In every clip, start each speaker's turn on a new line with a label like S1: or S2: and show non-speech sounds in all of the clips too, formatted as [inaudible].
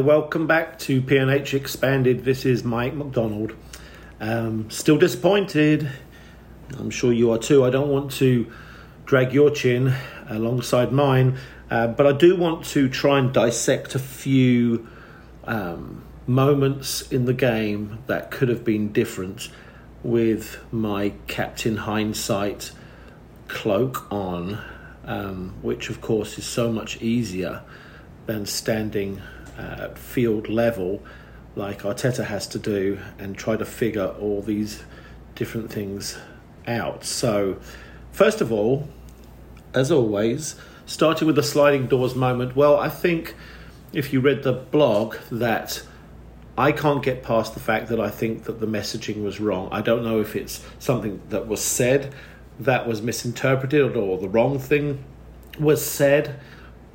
S1: Welcome back to PNH Expanded. This is Mike McDonald. Um, still disappointed. I'm sure you are too. I don't want to drag your chin alongside mine, uh, but I do want to try and dissect a few um, moments in the game that could have been different with my captain hindsight cloak on, um, which of course is so much easier than standing at field level like Arteta has to do and try to figure all these different things out. So, first of all, as always, starting with the sliding doors moment. Well, I think if you read the blog that I can't get past the fact that I think that the messaging was wrong. I don't know if it's something that was said that was misinterpreted or the wrong thing was said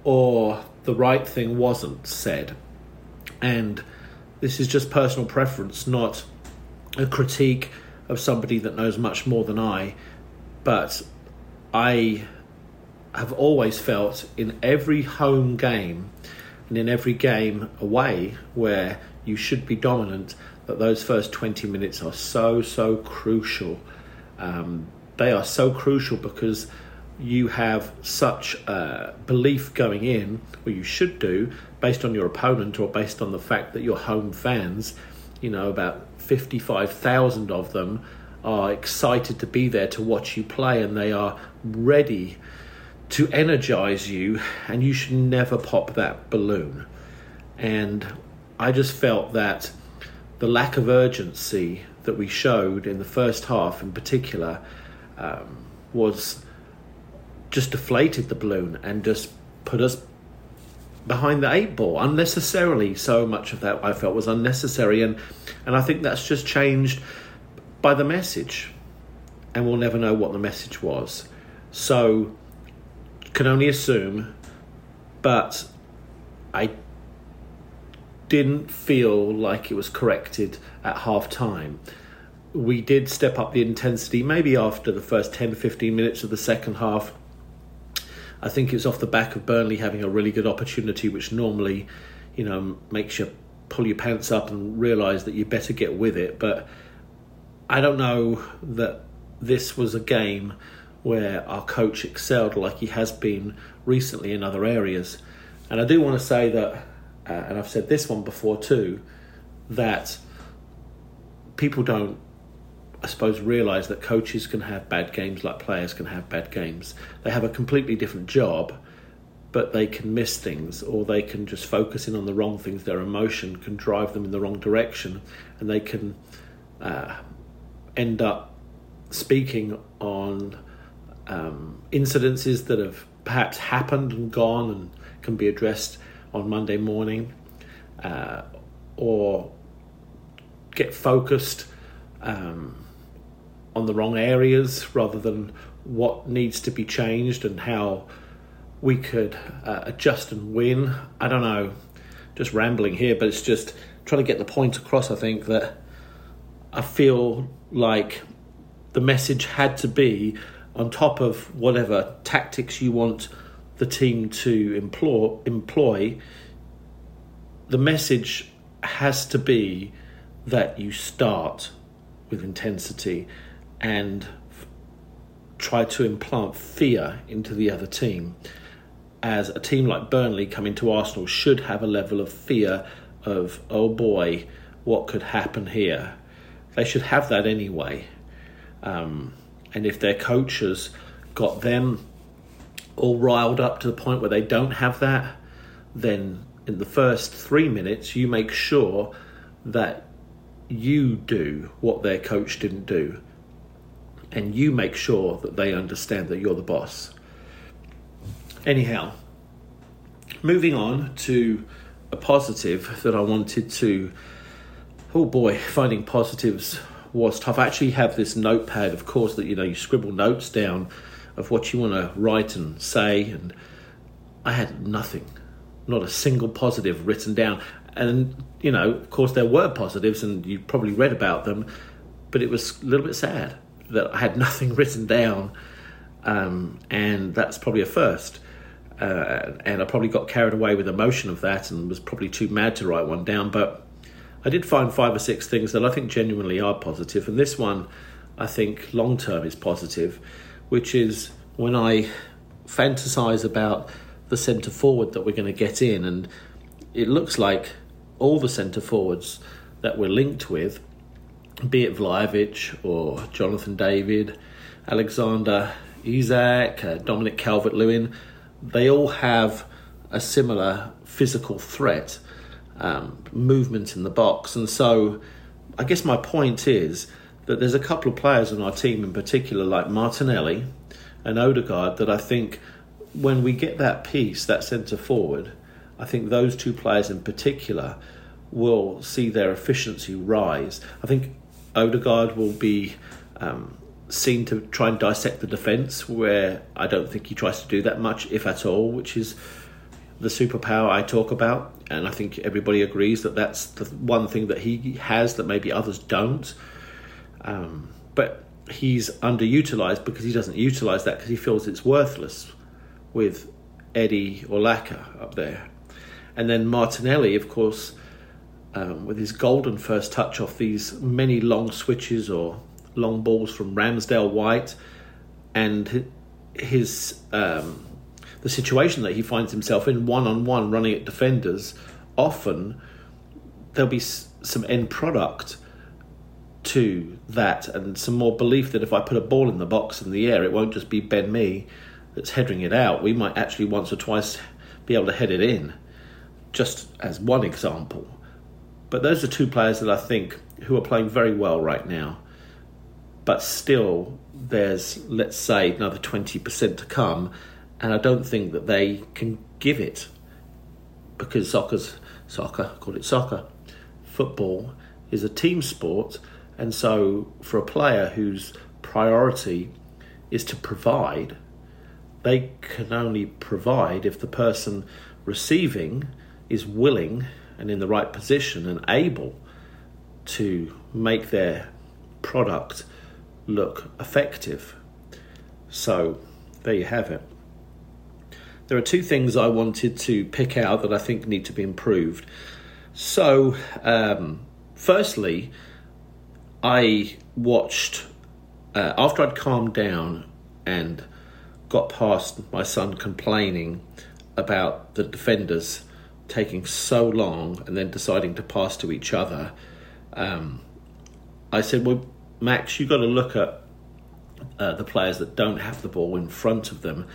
S1: or the right thing wasn't said. And this is just personal preference, not a critique of somebody that knows much more than I. But I have always felt in every home game and in every game away where you should be dominant that those first 20 minutes are so, so crucial. Um, they are so crucial because you have such a belief going in, or you should do, based on your opponent or based on the fact that your home fans, you know, about 55,000 of them are excited to be there to watch you play and they are ready to energize you, and you should never pop that balloon. And I just felt that the lack of urgency that we showed in the first half, in particular, um, was just deflated the balloon and just put us behind the eight ball unnecessarily. So much of that I felt was unnecessary, and and I think that's just changed by the message, and we'll never know what the message was. So can only assume, but I didn't feel like it was corrected at half time. We did step up the intensity maybe after the first 10 15 minutes of the second half. I think it's off the back of Burnley having a really good opportunity, which normally, you know, makes you pull your pants up and realise that you better get with it. But I don't know that this was a game where our coach excelled like he has been recently in other areas. And I do want to say that uh, and I've said this one before too, that people don't, I suppose, realise that coaches can have bad games like players can have bad games. They have a completely different job, but they can miss things or they can just focus in on the wrong things. Their emotion can drive them in the wrong direction, and they can uh, end up speaking on um, incidences that have perhaps happened and gone and can be addressed on Monday morning uh, or get focused um, on the wrong areas rather than what needs to be changed and how we could uh, adjust and win. I don't know, just rambling here, but it's just trying to get the point across. I think that I feel like the message had to be on top of whatever tactics you want the team to employ, employ, the message has to be that you start with intensity and f- try to implant fear into the other team. As a team like Burnley coming to Arsenal should have a level of fear of, oh boy, what could happen here? They should have that anyway. Um, and if their coaches got them all riled up to the point where they don't have that, then in the first three minutes, you make sure that you do what their coach didn't do. And you make sure that they understand that you're the boss. Anyhow, moving on to a positive that I wanted to. Oh boy, finding positives was tough. I actually have this notepad, of course, that you know you scribble notes down of what you want to write and say, and I had nothing, not a single positive written down. And you know, of course, there were positives, and you probably read about them, but it was a little bit sad that I had [laughs] nothing written down, um, and that's probably a first. uh, and I probably got carried away with emotion of that and was probably too mad to write one down. But I did find five or six things that I think genuinely are positive, and this one I think long term is positive, which is when I fantasize about the centre forward that we're going to get in, and it looks like all the centre forwards that we're linked with, be it Vlahovic or Jonathan David, Alexander Isak, uh, Dominic Calvert Lewin, they all have a similar physical threat, um, movement in the box. And so I guess my point is that there's a couple of players on our team in particular, like Martinelli and Odegaard, that I think when we get that piece, that centre forward, I think those two players in particular will see their efficiency rise. I think Odegaard will be um, seen to try and dissect the defence, where I don't think he tries to do that much, if at all, which is the superpower I talk about. And I think everybody agrees that that's the one thing that he has that maybe others don't. Um, but he's underutilized because he doesn't utilize that because he feels it's worthless with Eddie or Laka up there. And then Martinelli, of course, um, with his golden first touch off these many long switches or long balls from Ramsdale White, and his um, the situation that he finds himself in one on one running at defenders. Often there'll be some end product to that, and some more belief that if I put a ball in the box in the air, it won't just be Ben Mee that's heading it out. We might actually once or twice be able to head it in, just as one example. But those are two players that I think who are playing very well right now. But still, there's, let's say, another 20% to come. And I don't think that they can give it because soccer's soccer, call it soccer. Football is a team sport. And so, for a player whose priority is to provide, they can only provide if the person receiving is willing and in the right position and able to make their product look effective. So, there you have it. There are two things I wanted to pick out that I think need to be improved. So, um, firstly, I watched, uh, after I'd calmed down and got past my son complaining about the defenders taking so long and then deciding to pass to each other, um, I said, "Well, Max, you've got to look at uh, the players that don't have the ball in front of them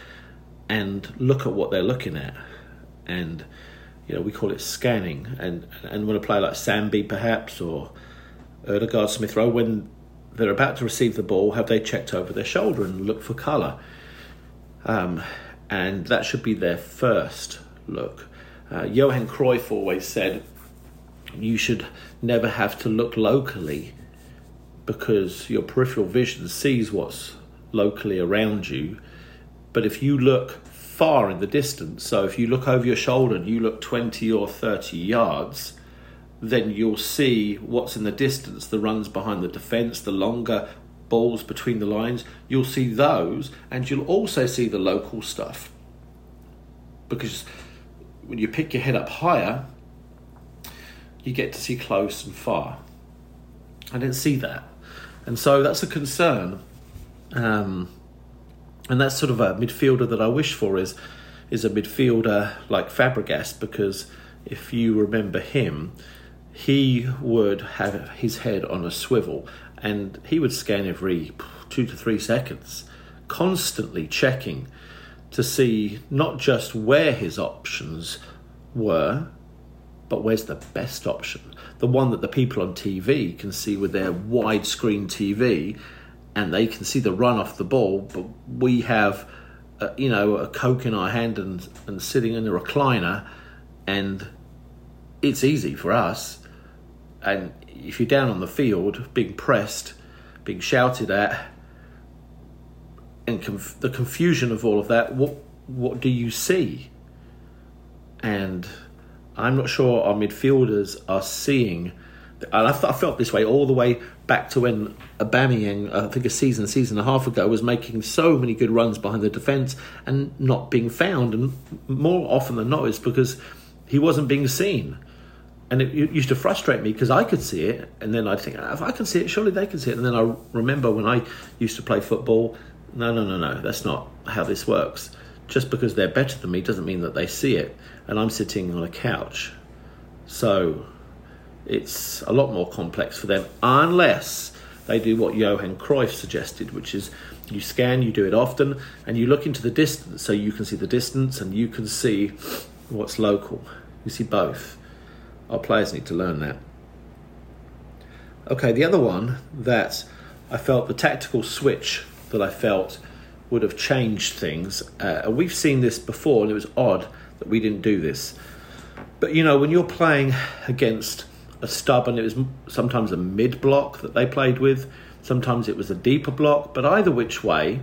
S1: and look at what they're looking at." And you know, we call it scanning. And and when a player like Sambi, perhaps, or Odegaard, Smith Rowe, when they're about to receive the ball, have they checked over their shoulder and looked for colour? Um, and that should be their first look. Uh, Johan Cruyff always said you should never have to look locally because your peripheral vision sees what's locally around you. But if you look far in the distance, so if you look over your shoulder and you look 20 or 30 yards, then you'll see what's in the distance, the runs behind the defence, the longer balls between the lines. You'll see those, and you'll also see the local stuff. Because when you pick your head up higher, you get to see close and far. I didn't see that. And so that's a concern. Um, and that's sort of a midfielder that I wish for is is a midfielder like Fabregas because if you remember him, he would have his head on a swivel and he would scan every two to three seconds, constantly checking to see not just where his options were, but where's the best option? The one that the people on TV can see with their widescreen TV and they can see the run off the ball, but we have, a, you know, a Coke in our hand and, and sitting in a recliner, and it's easy for us. And if you're down on the field, being pressed, being shouted at, and conf- the confusion of all of that, what what do you see? And I'm not sure our midfielders are seeing and I, I felt this way all the way back to when Aubameyang, I think a season, season and a half ago, was making so many good runs behind the defence and not being found. And more often than not, it's because he wasn't being seen. And it used to frustrate me because I could see it, and then I'd think, ah, if I can see it, surely they can see it. And then I remember when I used to play football, no, no, no, no, that's not how this works. Just because they're better than me doesn't mean that they see it. And I'm sitting on a couch. So it's a lot more complex for them unless they do what Johan Cruyff suggested, which is you scan, you do it often, and you look into the distance so you can see the distance and you can see what's local. You see both. Our players need to learn that. Okay, the other one that I felt the tactical switch that I felt would have changed things. Uh, we've seen this before, and it was odd that we didn't do this. But you know, when you're playing against a stubborn. It was sometimes a mid block that they played with, sometimes it was a deeper block, but either which way,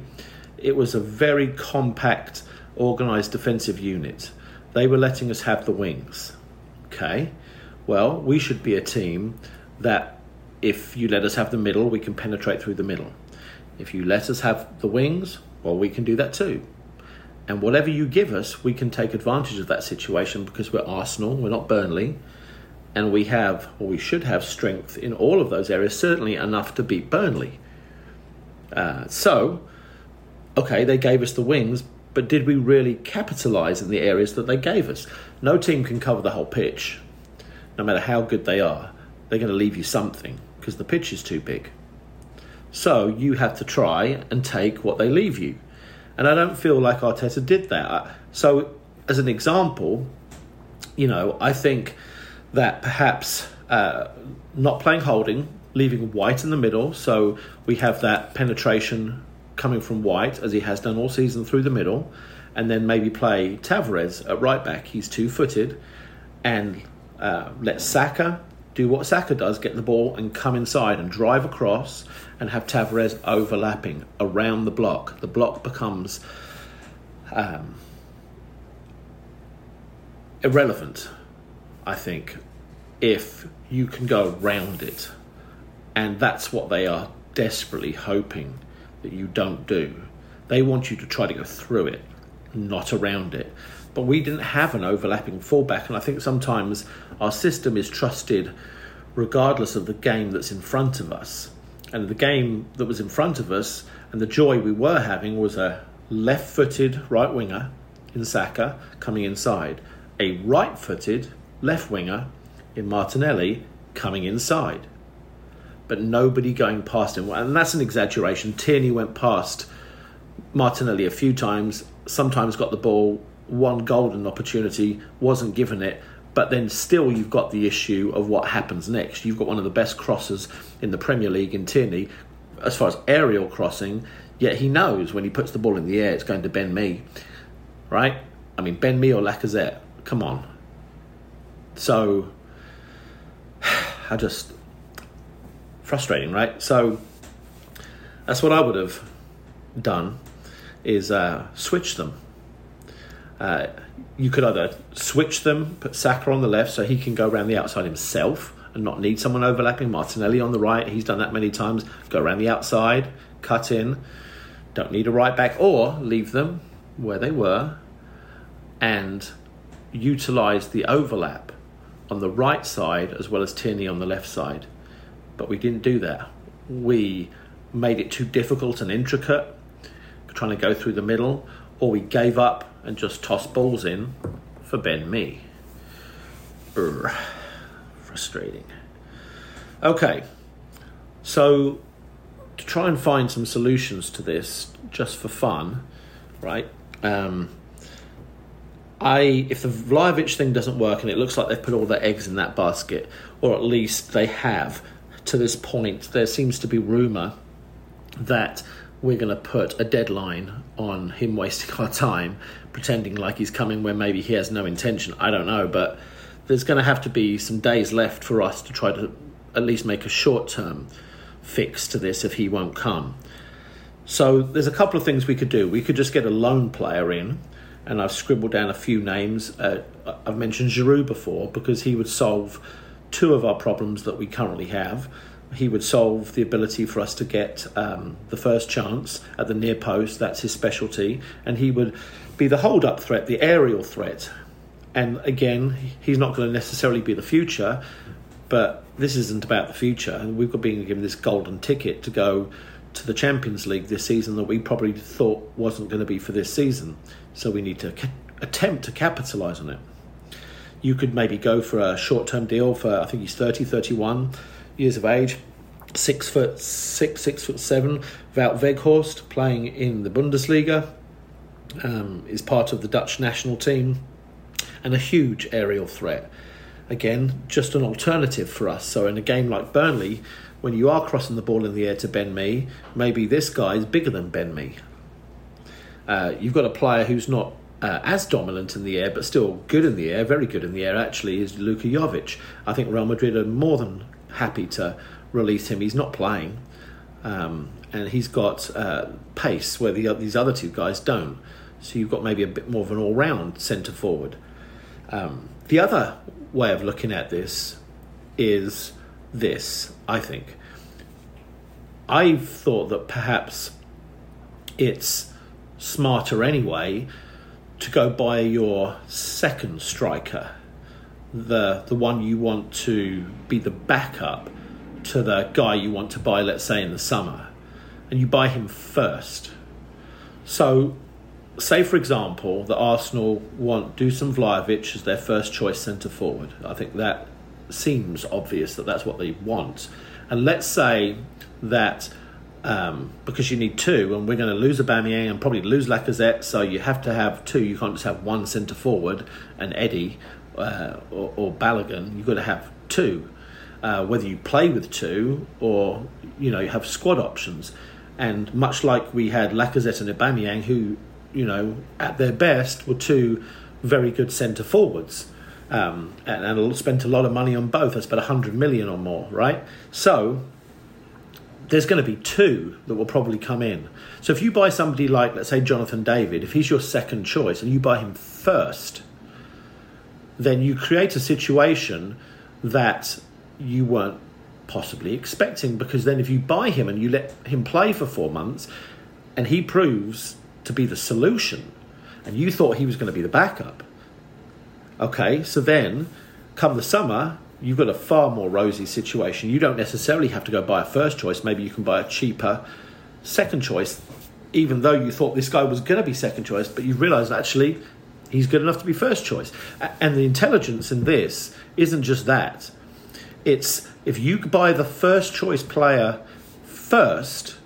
S1: it was a very compact, organised defensive unit. They were letting us have the wings. Okay, well, we should be a team that if you let us have the middle, we can penetrate through the middle. If you let us have the wings, well, we can do that too. And whatever you give us, we can take advantage of that situation because we're Arsenal, we're not Burnley and we have, or we should have, strength in all of those areas, certainly enough to beat Burnley. Uh, so, okay, they gave us the wings, but did we really capitalise in the areas that they gave us? No team can cover the whole pitch, no matter how good they are. They're going to leave you something because the pitch is too big. So you have to try and take what they leave you. And I don't feel like Arteta did that. So, as an example, you know, I think that perhaps uh, not playing Holding, leaving White in the middle, so we have that penetration coming from White as he has done all season through the middle, and then maybe play Tavares at right back. He's two footed, and uh, let Saka do what Saka does get the ball and come inside and drive across and have Tavares overlapping around the block. The block becomes um, irrelevant I think, if you can go around it. And that's what they are desperately hoping that you don't do. They want you to try to go through it, not around it. But we didn't have an overlapping fullback, and I think sometimes our system is trusted regardless of the game that's in front of us. And the game that was in front of us and the joy we were having was a left footed right winger in Saka coming inside, a right footed left winger in Martinelli coming inside. But nobody going past him. And that's an exaggeration. Tierney went past Martinelli a few times, sometimes got the ball, one golden opportunity, wasn't given it. But then still, you've got the issue of what happens next. You've got one of the best crossers in the Premier League in Tierney, as far as aerial crossing, yet he knows when he puts the ball in the air, it's going to Ben Mee, Right? I mean, Ben Mee or Lacazette? Come on. So [sighs] I just frustrating, right? So that's what I would have done is uh, switch them. Uh, you could either switch them, put Saka on the left so he can go around the outside himself and not need someone overlapping. Martinelli on the right, he's done that many times. Go around the outside, cut in, don't need a right back, or leave them where they were and utilize the overlap on the right side as well as Tierney on the left side. But we didn't do that. We made it too difficult and intricate, trying to go through the middle, or we gave up and just toss balls in for Ben Mee. Urgh. Frustrating. Okay, so to try and find some solutions to this, just for fun, right? Um, I if the Vlahovic thing doesn't work and it looks like they've put all their eggs in that basket, or at least they have to this point, there seems to be rumour that we're going to put a deadline on him [laughs] wasting our time, pretending like he's coming when maybe he has no intention. I don't know, but there's going to have to be some days left for us to try to at least make a short term fix to this if he won't come. So there's a couple of things we could do. We could just get a loan player in and I've scribbled down a few names. Uh, I've mentioned Giroud before because he would solve two of our problems that we currently have. He would solve the ability for us to get um, the first chance at the near post, that's his specialty, and he would be the hold up threat, the aerial threat. And again, he's not going to necessarily be the future, but this isn't about the future. We've got being given this golden ticket to go to the Champions League this season that we probably thought wasn't going to be for this season. So we need to ca- attempt to capitalise on it. You could maybe go for a short term deal for, I think he's 30, 31 years of age, six foot six, six foot seven. Wout Weghorst playing in the Bundesliga um, is part of the Dutch national team and a huge aerial threat. Again, just an alternative for us. So in a game like Burnley, when you are crossing the ball in the air to Ben Mee, maybe this guy is bigger than Ben Mee. Uh, you've got a player who's not uh, as dominant in the air, but still good in the air, very good in the air actually, is Luka Jovic. I think Real Madrid are more than happy to release him. He's not playing, um, and he's got uh, pace where the, these other two guys don't. So you've got maybe a bit more of an all round centre forward. Um, the other way of looking at this is this, I think. I've thought that perhaps it's smarter anyway to go buy your second striker, the the one you want to be the backup to the guy you want to buy, let's say in the summer, and you buy him first. So, say for example that Arsenal want Dusan Vlahovic as their first choice centre forward. I think that seems obvious that that's what they want, and let's say that um, because you need two, and we're going to lose Aubameyang and probably lose Lacazette, so you have to have two. You can't just have one centre forward and Eddie uh, or, or Balogun. You've got to have two, uh, whether you play with two or you know you have squad options. And much like we had Lacazette and Aubameyang, who you know at their best were two very good centre forwards. Um, and, and spent a lot of money on both. That's about 100 million or more, right? So there's going to be two that will probably come in. So if you buy somebody like, let's say, Jonathan David, if he's your second choice and you buy him first, then you create a situation that you weren't possibly expecting because then if you buy him and you let him play for four months and he proves to be the solution and you thought he was going to be the backup, okay, so then come the summer, you've got a far more rosy situation. You don't necessarily have to go buy a first choice. Maybe you can buy a cheaper second choice, even though you thought this guy was going to be second choice, but you realise actually he's good enough to be first choice. And the intelligence in this isn't just that. It's if you buy the first choice player first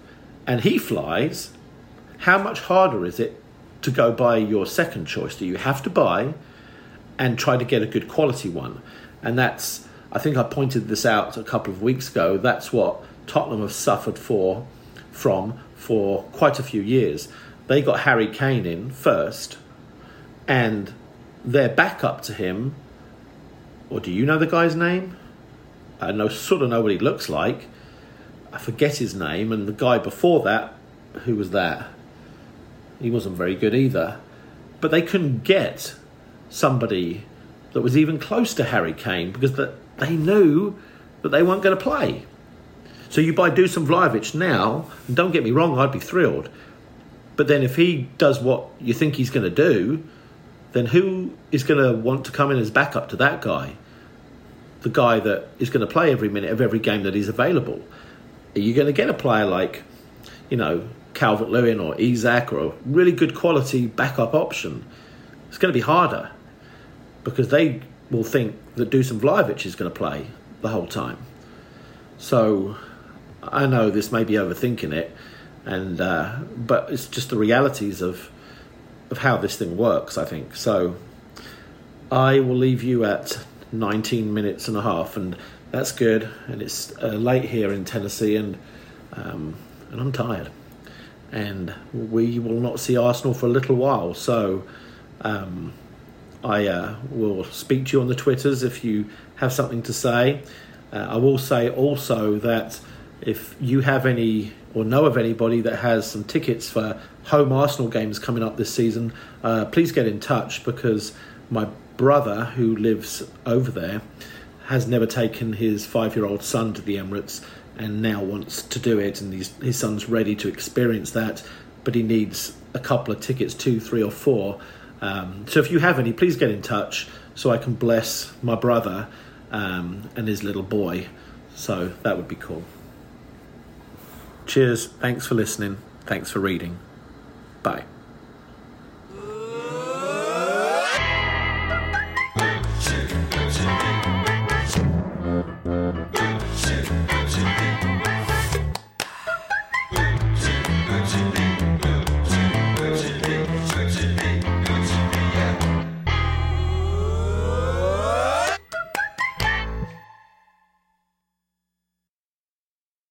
S1: and he flies, how much harder is it to go buy your second choice? that you have to buy and try to get a good quality one? And that's, I think I pointed this out a couple of weeks ago. That's what Tottenham have suffered for, from for quite a few years. They got Harry Kane in first, and their backup to him, or do you know the guy's name? I know, sort of know what he looks like. I forget his name, and the guy before that, who was that? He wasn't very good either. But they couldn't get somebody that was even close to Harry Kane because that they knew that they weren't going to play. So you buy Dusan Vlahovic now, and don't get me wrong, I'd be thrilled. But then if he does what you think he's going to do, then who is going to want to come in as backup to that guy? The guy that is going to play every minute of every game that is available. Are you going to get a player like, you know, Calvert Lewin or Isak or a really good quality backup option? It's going to be harder because they will think that Dusan Vlahovic is going to play the whole time. So I know this may be overthinking it, and uh, but it's just the realities of of how this thing works. I think so. I will leave you at 19 minutes and a half, and that's good. And it's uh, late here in Tennessee, and um, and I'm tired, and we will not see Arsenal for a little while. So. Um, I uh, will speak to you on the Twitters if you have something to say. Uh, I will say also that if you have any or know of anybody that has some tickets for home Arsenal games coming up this season, uh, please get in touch because my brother, who lives over there, has never taken his five year old son to the Emirates and now wants to do it, and his, son's ready to experience that, but he needs a couple of tickets, two, three, or four. Um, so if you have any, please get in touch so I can bless my brother um, and his little boy. So that would be cool. Cheers. Thanks for listening. Thanks for reading. Bye.